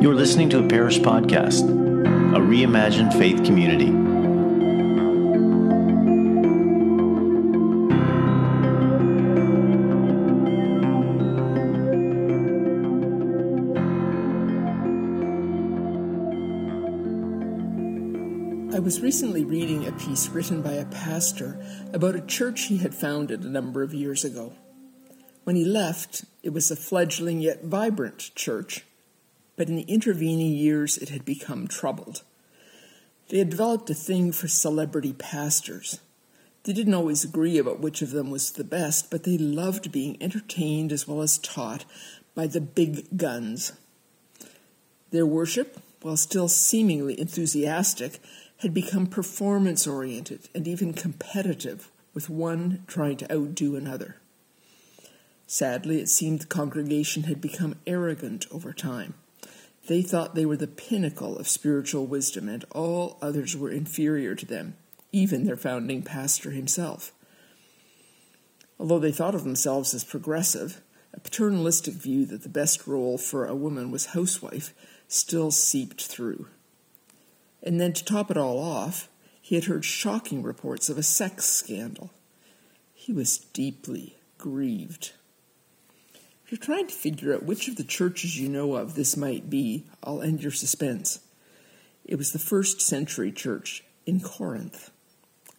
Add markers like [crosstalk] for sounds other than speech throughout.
You're listening to a parish podcast, a reimagined faith community. I was recently reading a piece written by a pastor about a church he had founded a number of years ago. When he left, it was a fledgling yet vibrant church, but in the intervening years it had become troubled. They had developed a thing for celebrity pastors. They didn't always agree about which of them was the best, but they loved being entertained as well as taught by the big guns. Their worship, while still seemingly enthusiastic, had become performance oriented and even competitive, with one trying to outdo another. Sadly, it seemed the congregation had become arrogant over time. They thought they were the pinnacle of spiritual wisdom, and all others were inferior to them, even their founding pastor himself. Although they thought of themselves as progressive, a paternalistic view that the best role for a woman was housewife still seeped through. And then to top it all off, he had heard shocking reports of a sex scandal. He was deeply grieved. If you're trying to figure out which of the churches you know of this might be, I'll end your suspense. It was the first century church in Corinth,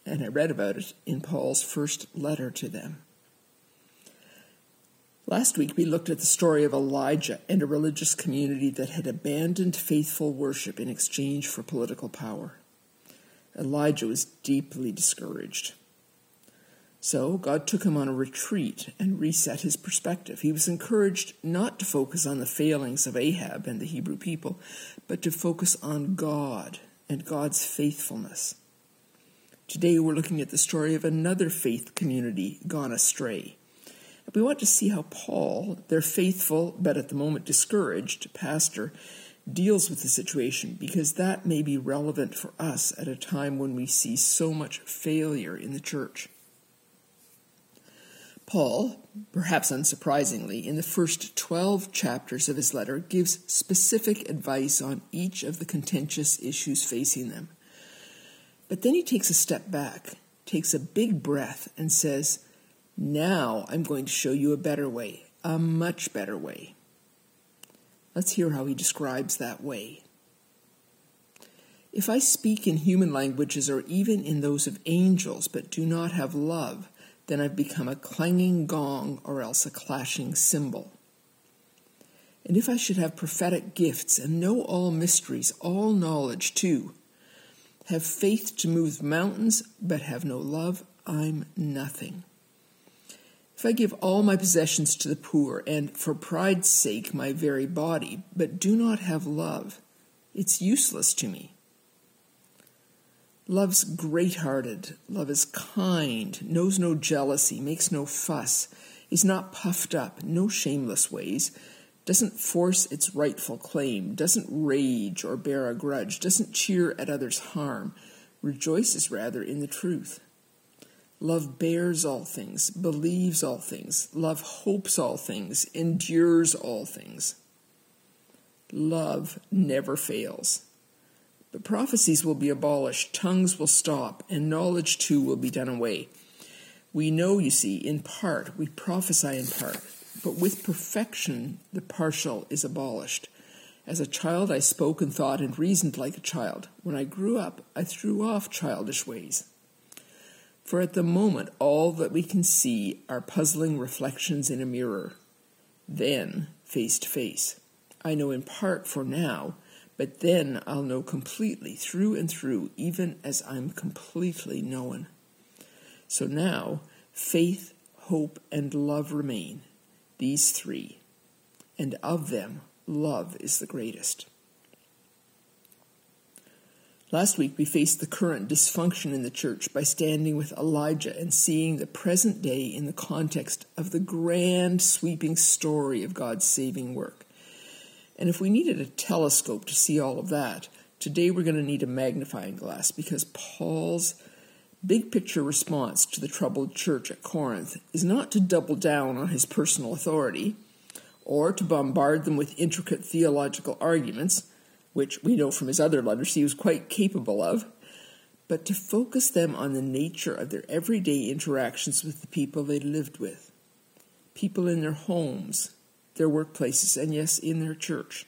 and I read about it in Paul's first letter to them. Last week, we looked at the story of Elijah and a religious community that had abandoned faithful worship in exchange for political power. Elijah was deeply discouraged. So God took him on a retreat and reset his perspective. He was encouraged not to focus on the failings of Ahab and the Hebrew people, but to focus on God and God's faithfulness. Today we're looking at the story of another faith community gone astray. We want to see how Paul, their faithful but at the moment discouraged pastor, deals with the situation because that may be relevant for us at a time when we see so much failure in the church. Paul, perhaps unsurprisingly, in the first 12 chapters of his letter, gives specific advice on each of the contentious issues facing them. But then he takes a step back, takes a big breath, and says, Now I'm going to show you a better way, a much better way. Let's hear how he describes that way. If I speak in human languages or even in those of angels but do not have love, then I've become a clanging gong or else a clashing cymbal. And if I should have prophetic gifts and know all mysteries, all knowledge too, have faith to move mountains, but have no love, I'm nothing. If I give all my possessions to the poor, and for pride's sake my very body, but do not have love, it's useless to me. Love's great hearted, love is kind, knows no jealousy, makes no fuss, is not puffed up, no shameless ways, doesn't force its rightful claim, doesn't rage or bear a grudge, doesn't cheer at others' harm, rejoices rather in the truth. Love bears all things, believes all things, love hopes all things, endures all things. Love never fails. But prophecies will be abolished, tongues will stop, and knowledge too will be done away. We know, you see, in part, we prophesy in part, but with perfection the partial is abolished. As a child I spoke and thought and reasoned like a child. When I grew up, I threw off childish ways. For at the moment, all that we can see are puzzling reflections in a mirror. Then, face to face. I know in part for now but then I'll know completely, through and through, even as I'm completely known. So now, faith, hope, and love remain, these three, and of them, love is the greatest. Last week, we faced the current dysfunction in the church by standing with Elijah and seeing the present day in the context of the grand, sweeping story of God's saving work. And if we needed a telescope to see all of that, today we're going to need a magnifying glass because Paul's big picture response to the troubled church at Corinth is not to double down on his personal authority or to bombard them with intricate theological arguments, which we know from his other letters he was quite capable of, but to focus them on the nature of their everyday interactions with the people they lived with. People in their homes, their workplaces, and yes, in their church.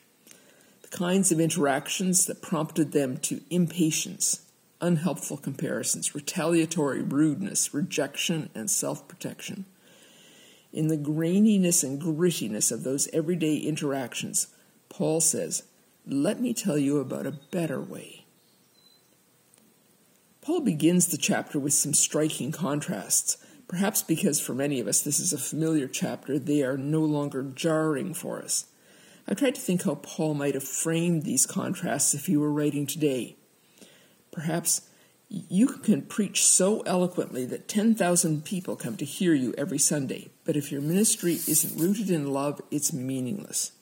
The kinds of interactions that prompted them to impatience, unhelpful comparisons, retaliatory rudeness, rejection, and self protection. In the graininess and grittiness of those everyday interactions, Paul says, Let me tell you about a better way. Paul begins the chapter with some striking contrasts. Perhaps because for many of us this is a familiar chapter, they are no longer jarring for us. I've tried to think how Paul might have framed these contrasts if he were writing today. Perhaps you can preach so eloquently that 10,000 people come to hear you every Sunday, but if your ministry isn't rooted in love, it's meaningless.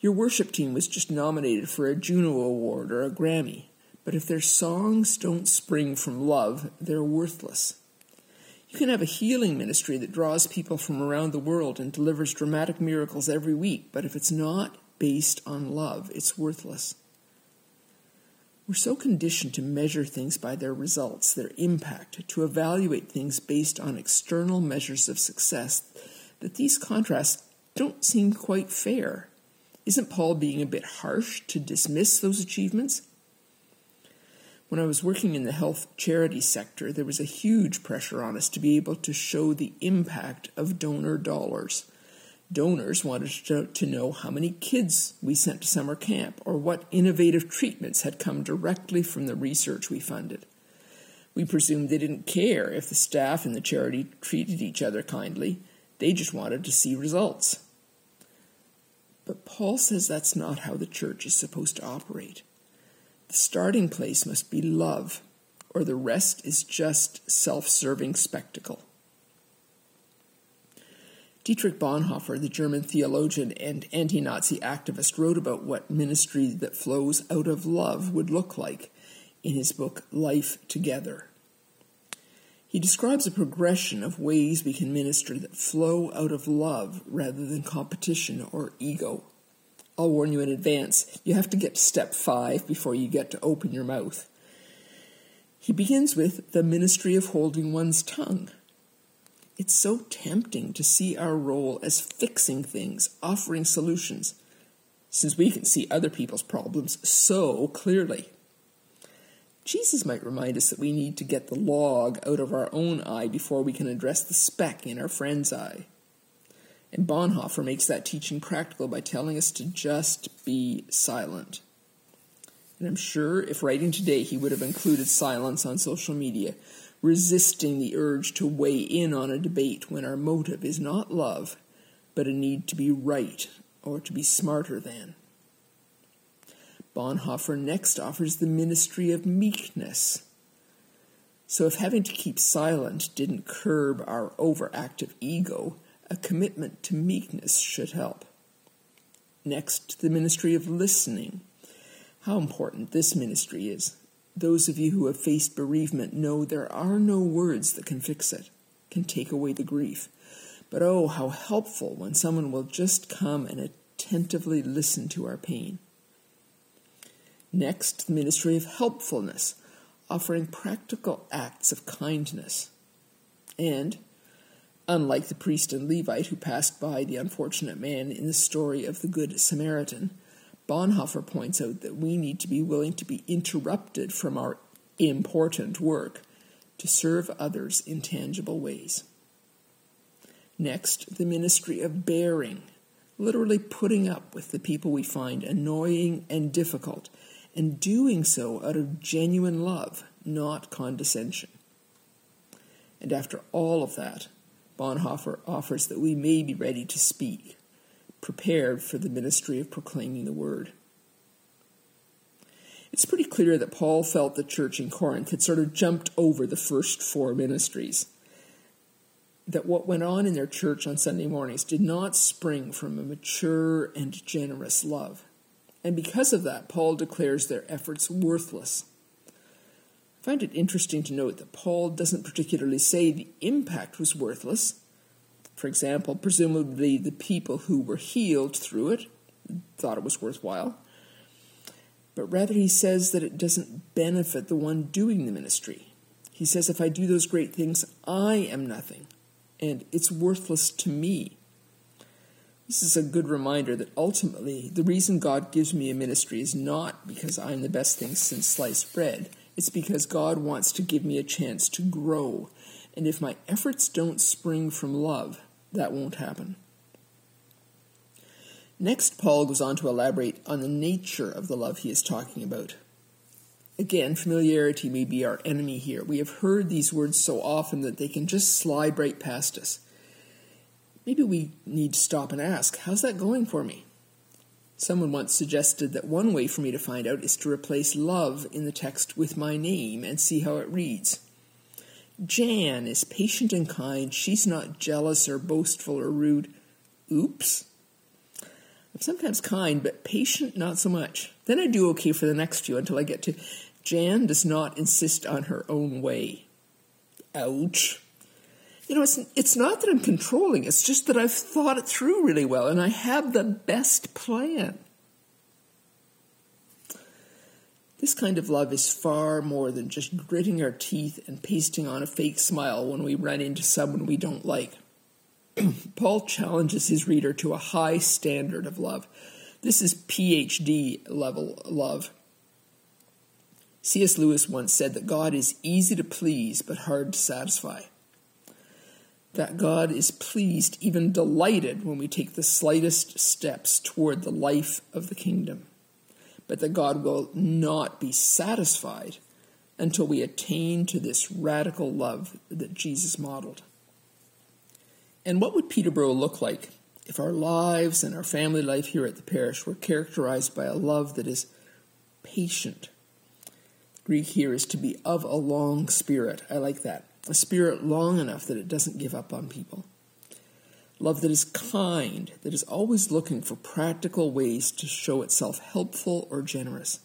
Your worship team was just nominated for a Juno Award or a Grammy, but if their songs don't spring from love, they're worthless. You can have a healing ministry that draws people from around the world and delivers dramatic miracles every week, but if it's not based on love, it's worthless. We're so conditioned to measure things by their results, their impact, to evaluate things based on external measures of success, that these contrasts don't seem quite fair. Isn't Paul being a bit harsh to dismiss those achievements? When I was working in the health charity sector, there was a huge pressure on us to be able to show the impact of donor dollars. Donors wanted to, know how many kids we sent to summer camp or what innovative treatments had come directly from the research we funded. We presumed they didn't care if the staff and the charity treated each other kindly, they just wanted to see results. But Paul says that's not how the church is supposed to operate. The starting place must be love, or the rest is just self serving spectacle. Dietrich Bonhoeffer, the German theologian and anti Nazi activist, wrote about what ministry that flows out of love would look like in his book Life Together. He describes a progression of ways we can minister that flow out of love rather than competition or ego. I'll warn you in advance, you have to get to step five before you get to open your mouth. He begins with the ministry of holding one's tongue. It's so tempting to see our role as fixing things, offering solutions, since we can see other people's problems so clearly. Jesus might remind us that we need to get the log out of our own eye before we can address the speck in our friend's eye. And Bonhoeffer makes that teaching practical by telling us to just be silent. And I'm sure if writing today, he would have included silence on social media resisting the urge to weigh in on a debate when our motive is not love, but a need to be right or to be smarter than. Bonhoeffer next offers the ministry of meekness. So, if having to keep silent didn't curb our overactive ego, a commitment to meekness should help. Next, the ministry of listening. How important this ministry is. Those of you who have faced bereavement know there are no words that can fix it, can take away the grief. But oh, how helpful when someone will just come and attentively listen to our pain. Next, the ministry of helpfulness, offering practical acts of kindness. And, unlike the priest and Levite who passed by the unfortunate man in the story of the Good Samaritan, Bonhoeffer points out that we need to be willing to be interrupted from our important work to serve others in tangible ways. Next, the ministry of bearing, literally putting up with the people we find annoying and difficult, and doing so out of genuine love, not condescension. And after all of that, Bonhoeffer offers that we may be ready to speak, prepared for the ministry of proclaiming the word. It's pretty clear that Paul felt the church in Corinth had sort of jumped over the first four ministries. That what went on in their church on Sunday mornings did not spring from a mature and generous love. And because of that, Paul declares their efforts worthless. I find it interesting to note that Paul doesn't particularly say the impact was worthless, For example, presumably the people who were healed through it thought it was worthwhile. But rather, he says that it doesn't benefit the one doing the ministry. He says, if I do those great things, I am nothing, and it's worthless to me. This is a good reminder that ultimately the reason God gives me a ministry is not because I'm the best thing since sliced bread. It's because God wants to give me a chance to grow. And if my efforts don't spring from love, that won't happen. Next, Paul goes on to elaborate on the nature of the love he is talking about. Again, familiarity may be our enemy here. We have heard these words so often that they can just slide right past us. Maybe we need to stop and ask, how's that going for me? Someone once suggested that one way for me to find out is to replace love in the text with my name and see how it reads. Jan is patient and kind. She's not jealous or boastful or rude. Oops. I'm sometimes kind, but patient not so much. Then I do okay for the next few until I get to Jan does not insist on her own way. Ouch. You know, it's, it's not that I'm controlling, it's just that I've thought it through really well and I have the best plan. This kind of love is far more than just gritting our teeth and pasting on a fake smile when we run into someone we don't like. [clears throat] Paul challenges his reader to a high standard of love. This is PhD level love. C.S. Lewis once said that God is easy to please but hard to satisfy that God is pleased, even delighted, when we take the slightest steps toward the life of the kingdom, but that God will not be satisfied until we attain to this radical love that Jesus modeled. And what would Peterborough look like if our lives and our family life here at the parish were characterized by a love that is patient? Greek here is to be of a long spirit. I like that a spirit long enough that it doesn't give up on people. Love that is kind, that is always looking for practical ways to show itself helpful or generous.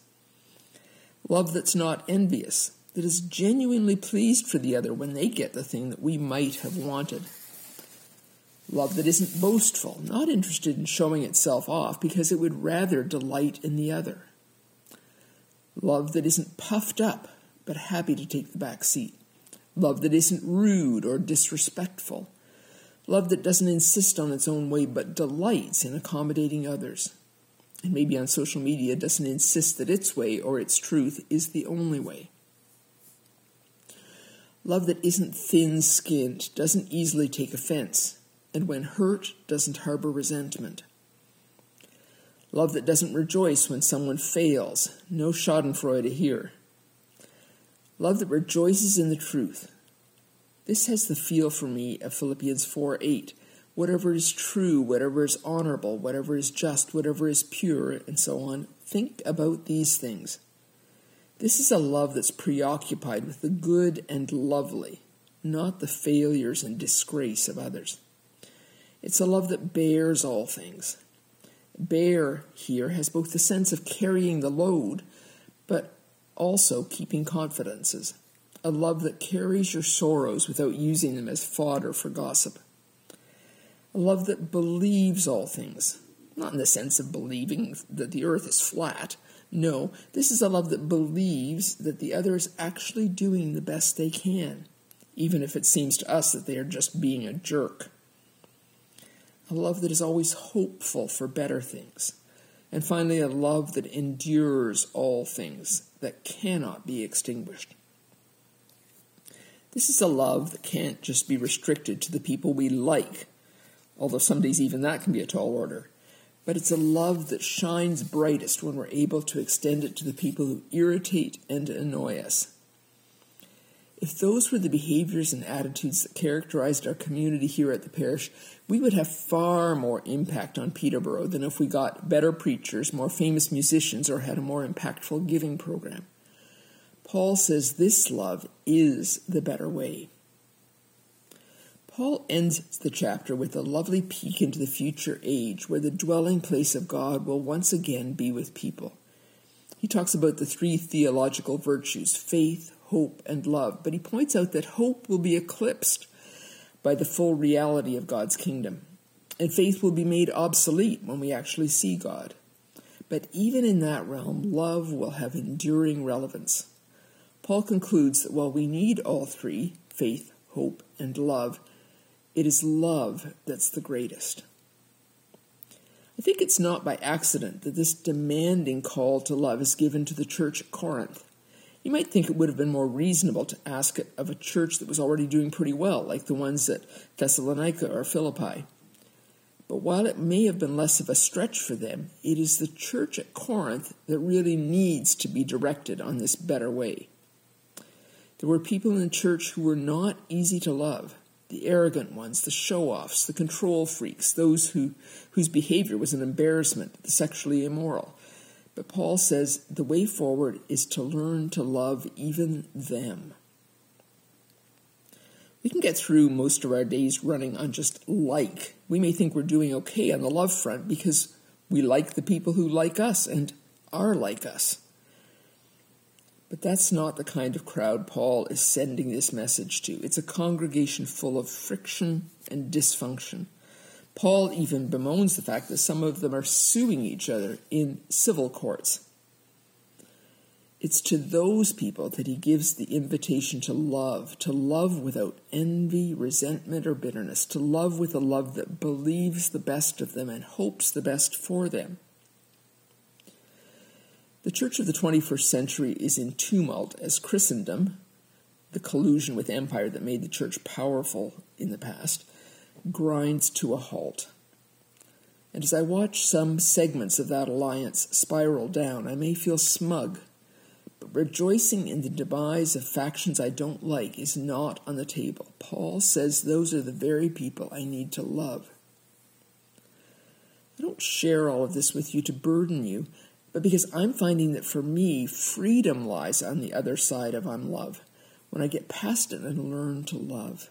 Love that's not envious, that is genuinely pleased for the other when they get the thing that we might have wanted. Love that isn't boastful, not interested in showing itself off because it would rather delight in the other. Love that isn't puffed up, but happy to take the back seat. Love that isn't rude or disrespectful. Love that doesn't insist on its own way but delights in accommodating others. And maybe on social media doesn't insist that its way or its truth is the only way. Love that isn't thin skinned, doesn't easily take offense, and when hurt, doesn't harbor resentment. Love that doesn't rejoice when someone fails, no schadenfreude here. Love that rejoices in the truth. This has the feel for me of Philippians 4 8. Whatever is true, whatever is honorable, whatever is just, whatever is pure, and so on, think about these things. This is a love that's preoccupied with the good and lovely, not the failures and disgrace of others. It's a love that bears all things. Bear here has both the sense of carrying the load, but also keeping confidences, a love that carries your sorrows without using them as fodder for gossip, a love that believes all things, not in the sense of believing that the earth is flat. No, this is a love that believes that the other is actually doing the best they can, even if it seems to us that they are just being a jerk. A love that is always hopeful for better things and finally, a love that endures all things, that cannot be extinguished. This is a love that can't just be restricted to the people we like, although some days even that can be a tall order. But it's a love that shines brightest when we're able to extend it to the people who irritate and annoy us. If those were the behaviors and attitudes that characterized our community here at the parish, we would have far more impact on Peterborough than if we got better preachers, more famous musicians, or had a more impactful giving program. Paul says this love is the better way. Paul ends the chapter with a lovely peek into the future age where the dwelling place of God will once again be with people. He talks about the three theological virtues faith, hope, and love, but he points out that hope will be eclipsed by the full reality of God's kingdom. And faith will be made obsolete when we actually see God. But even in that realm, love will have enduring relevance. Paul concludes that while we need all three faith, hope, and love it is love that's the greatest. I think it's not by accident that this demanding call to love is given to the church at Corinth. You might think it would have been more reasonable to ask it of a church that was already doing pretty well, like the ones at Thessalonica or Philippi. But while it may have been less of a stretch for them, it is the church at Corinth that really needs to be directed on this better way. There were people in the church who were not easy to love the arrogant ones, the show offs, the control freaks, those who, whose behavior was an embarrassment, the sexually immoral. But Paul says the way forward is to learn to love even them. We can get through most of our days running on just like. We may think we're doing okay on the love front because we like the people who like us and are like us. But that's not the kind of crowd Paul is sending this message to. It's a congregation full of friction and dysfunction. Paul even bemoans the fact that some of them are suing each other in civil courts. It's to those people that he gives the invitation to love, to love without envy, resentment, or bitterness, to love with a love that believes the best of them and hopes the best for them. The church of the 21st century is in tumult as Christendom, the collusion with empire that made the church powerful in the past, grinds to a halt. And as I watch some segments of that alliance spiral down, I may feel smug. But rejoicing in the demise of factions I don't like is not on the table. Paul says those are the very people I need to love. I don't share all of this with you to burden you, but because I'm finding that for me, freedom lies on the other side of unlove, when I get past it and learn to love.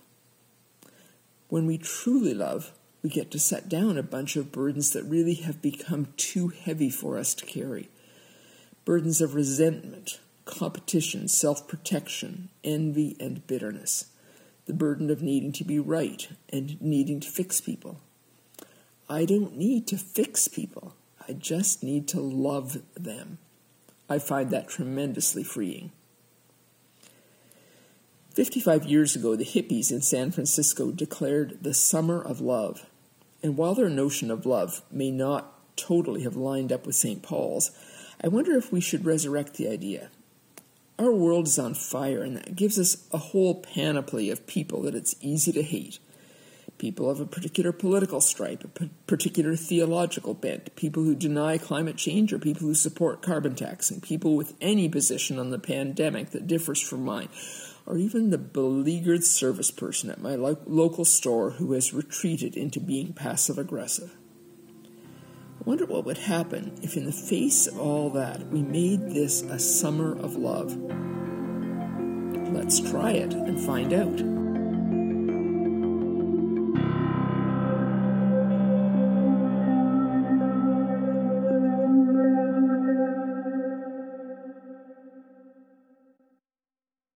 When we truly love, we get to set down a bunch of burdens that really have become too heavy for us to carry. Burdens of resentment, competition, self protection, envy, and bitterness. The burden of needing to be right and needing to fix people. I don't need to fix people. I just need to love them. I find that tremendously freeing. 55 years ago, the hippies in San Francisco declared the Summer of Love. And while their notion of love may not totally have lined up with St. Paul's, I wonder if we should resurrect the idea. Our world is on fire, and that gives us a whole panoply of people that it's easy to hate people of a particular political stripe, a particular theological bent, people who deny climate change or people who support carbon taxing, people with any position on the pandemic that differs from mine, or even the beleaguered service person at my lo- local store who has retreated into being passive aggressive. I wonder what would happen if, in the face of all that, we made this a summer of love. Let's try it and find out.